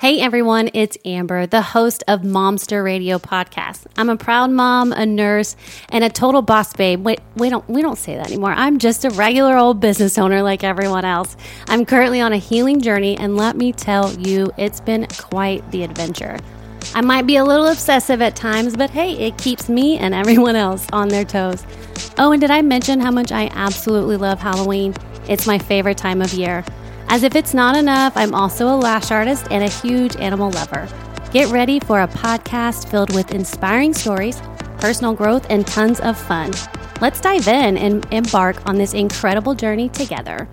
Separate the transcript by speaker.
Speaker 1: Hey everyone, it's Amber, the host of Momster Radio podcast. I'm a proud mom, a nurse, and a total boss babe. Wait, we don't we don't say that anymore. I'm just a regular old business owner like everyone else. I'm currently on a healing journey and let me tell you, it's been quite the adventure. I might be a little obsessive at times, but hey, it keeps me and everyone else on their toes. Oh, and did I mention how much I absolutely love Halloween? It's my favorite time of year. As if it's not enough, I'm also a lash artist and a huge animal lover. Get ready for a podcast filled with inspiring stories, personal growth, and tons of fun. Let's dive in and embark on this incredible journey together.